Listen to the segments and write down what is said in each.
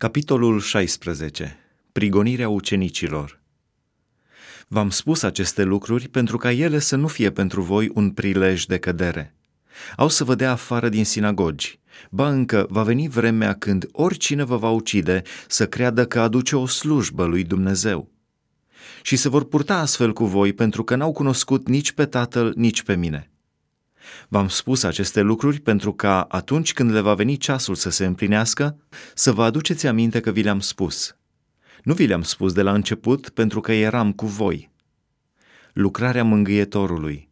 Capitolul 16. Prigonirea ucenicilor V-am spus aceste lucruri pentru ca ele să nu fie pentru voi un prilej de cădere. Au să vă dea afară din sinagogi. Ba încă va veni vremea când oricine vă va ucide să creadă că aduce o slujbă lui Dumnezeu. Și se vor purta astfel cu voi pentru că n-au cunoscut nici pe Tatăl, nici pe mine. V-am spus aceste lucruri pentru ca atunci când le va veni ceasul să se împlinească, să vă aduceți aminte că vi le-am spus. Nu vi le-am spus de la început pentru că eram cu voi. Lucrarea mângâietorului.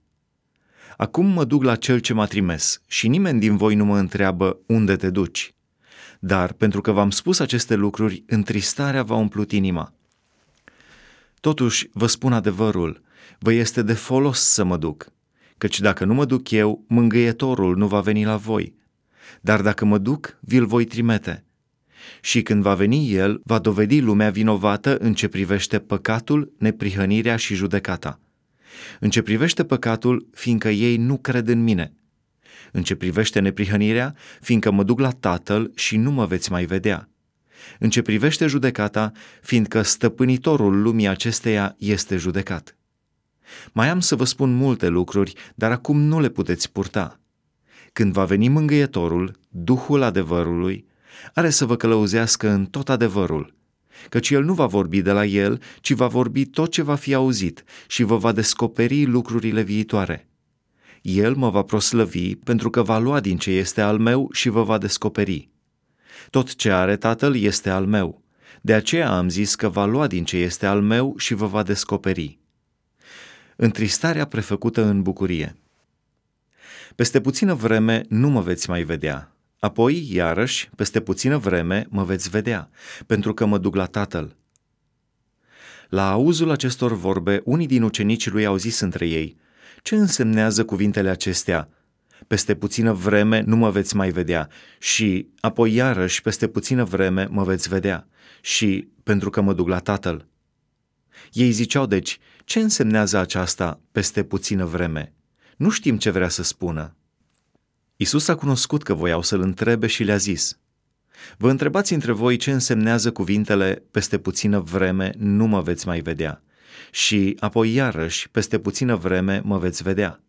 Acum mă duc la cel ce m-a trimis și nimeni din voi nu mă întreabă unde te duci. Dar pentru că v-am spus aceste lucruri, întristarea va umplut inima. Totuși, vă spun adevărul, vă este de folos să mă duc – căci dacă nu mă duc eu, mângâietorul nu va veni la voi. Dar dacă mă duc, vi-l voi trimite. Și când va veni el, va dovedi lumea vinovată în ce privește păcatul, neprihănirea și judecata. În ce privește păcatul, fiindcă ei nu cred în mine. În ce privește neprihănirea, fiindcă mă duc la Tatăl și nu mă veți mai vedea. În ce privește judecata, fiindcă stăpânitorul lumii acesteia este judecat. Mai am să vă spun multe lucruri, dar acum nu le puteți purta. Când va veni mângâietorul, Duhul adevărului, are să vă călăuzească în tot adevărul, căci el nu va vorbi de la el, ci va vorbi tot ce va fi auzit și vă va descoperi lucrurile viitoare. El mă va proslăvi pentru că va lua din ce este al meu și vă va descoperi. Tot ce are Tatăl este al meu. De aceea am zis că va lua din ce este al meu și vă va descoperi întristarea prefăcută în bucurie. Peste puțină vreme nu mă veți mai vedea, apoi, iarăși, peste puțină vreme mă veți vedea, pentru că mă duc la Tatăl. La auzul acestor vorbe, unii din ucenicii lui au zis între ei, ce însemnează cuvintele acestea? Peste puțină vreme nu mă veți mai vedea și apoi iarăși peste puțină vreme mă veți vedea și pentru că mă duc la Tatăl. Ei ziceau deci, ce însemnează aceasta peste puțină vreme? Nu știm ce vrea să spună. Isus a cunoscut că voiau să-l întrebe și le-a zis, Vă întrebați între voi ce însemnează cuvintele peste puțină vreme nu mă veți mai vedea și apoi iarăși peste puțină vreme mă veți vedea.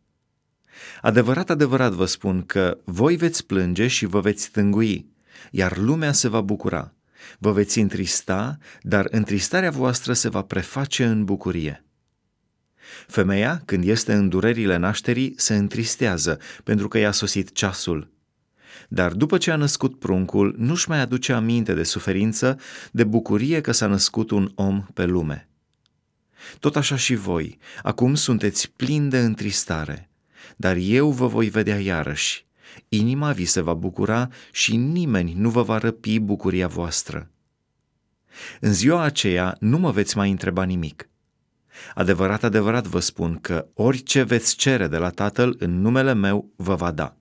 Adevărat, adevărat vă spun că voi veți plânge și vă veți tângui, iar lumea se va bucura. Vă veți întrista, dar întristarea voastră se va preface în bucurie. Femeia, când este în durerile nașterii, se întristează pentru că i-a sosit ceasul. Dar după ce a născut pruncul, nu-și mai aduce aminte de suferință, de bucurie că s-a născut un om pe lume. Tot așa și voi, acum sunteți plini de întristare, dar eu vă voi vedea iarăși. Inima vi se va bucura și nimeni nu vă va răpi bucuria voastră. În ziua aceea nu mă veți mai întreba nimic. Adevărat, adevărat vă spun că orice veți cere de la Tatăl în numele meu vă va da.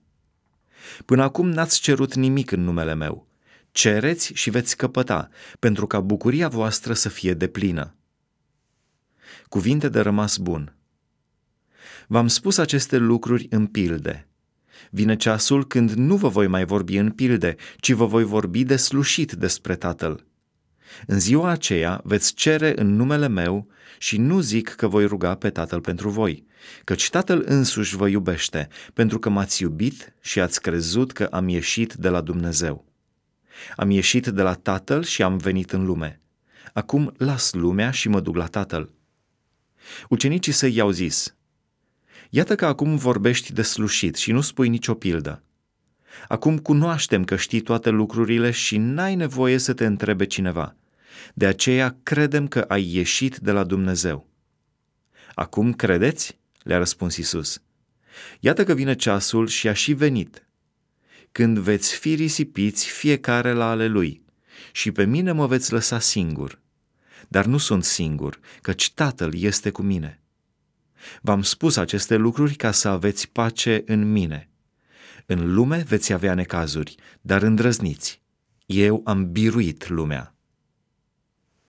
Până acum n-ați cerut nimic în numele meu. Cereți și veți căpăta, pentru ca bucuria voastră să fie deplină. Cuvinte de rămas bun. V-am spus aceste lucruri în pilde. Vine ceasul când nu vă voi mai vorbi în pilde, ci vă voi vorbi de slușit despre Tatăl în ziua aceea veți cere în numele meu și nu zic că voi ruga pe Tatăl pentru voi, căci Tatăl însuși vă iubește, pentru că m-ați iubit și ați crezut că am ieșit de la Dumnezeu. Am ieșit de la Tatăl și am venit în lume. Acum las lumea și mă duc la Tatăl. Ucenicii săi i-au zis, Iată că acum vorbești de slușit și nu spui nicio pildă. Acum cunoaștem că știi toate lucrurile și n-ai nevoie să te întrebe cineva. De aceea credem că ai ieșit de la Dumnezeu. Acum credeți? le-a răspuns Isus. Iată că vine ceasul și a și venit, când veți fi risipiți fiecare la ale lui și pe mine mă veți lăsa singur. Dar nu sunt singur, căci Tatăl este cu mine. V-am spus aceste lucruri ca să aveți pace în mine. În lume veți avea necazuri, dar îndrăzniți. Eu am biruit lumea.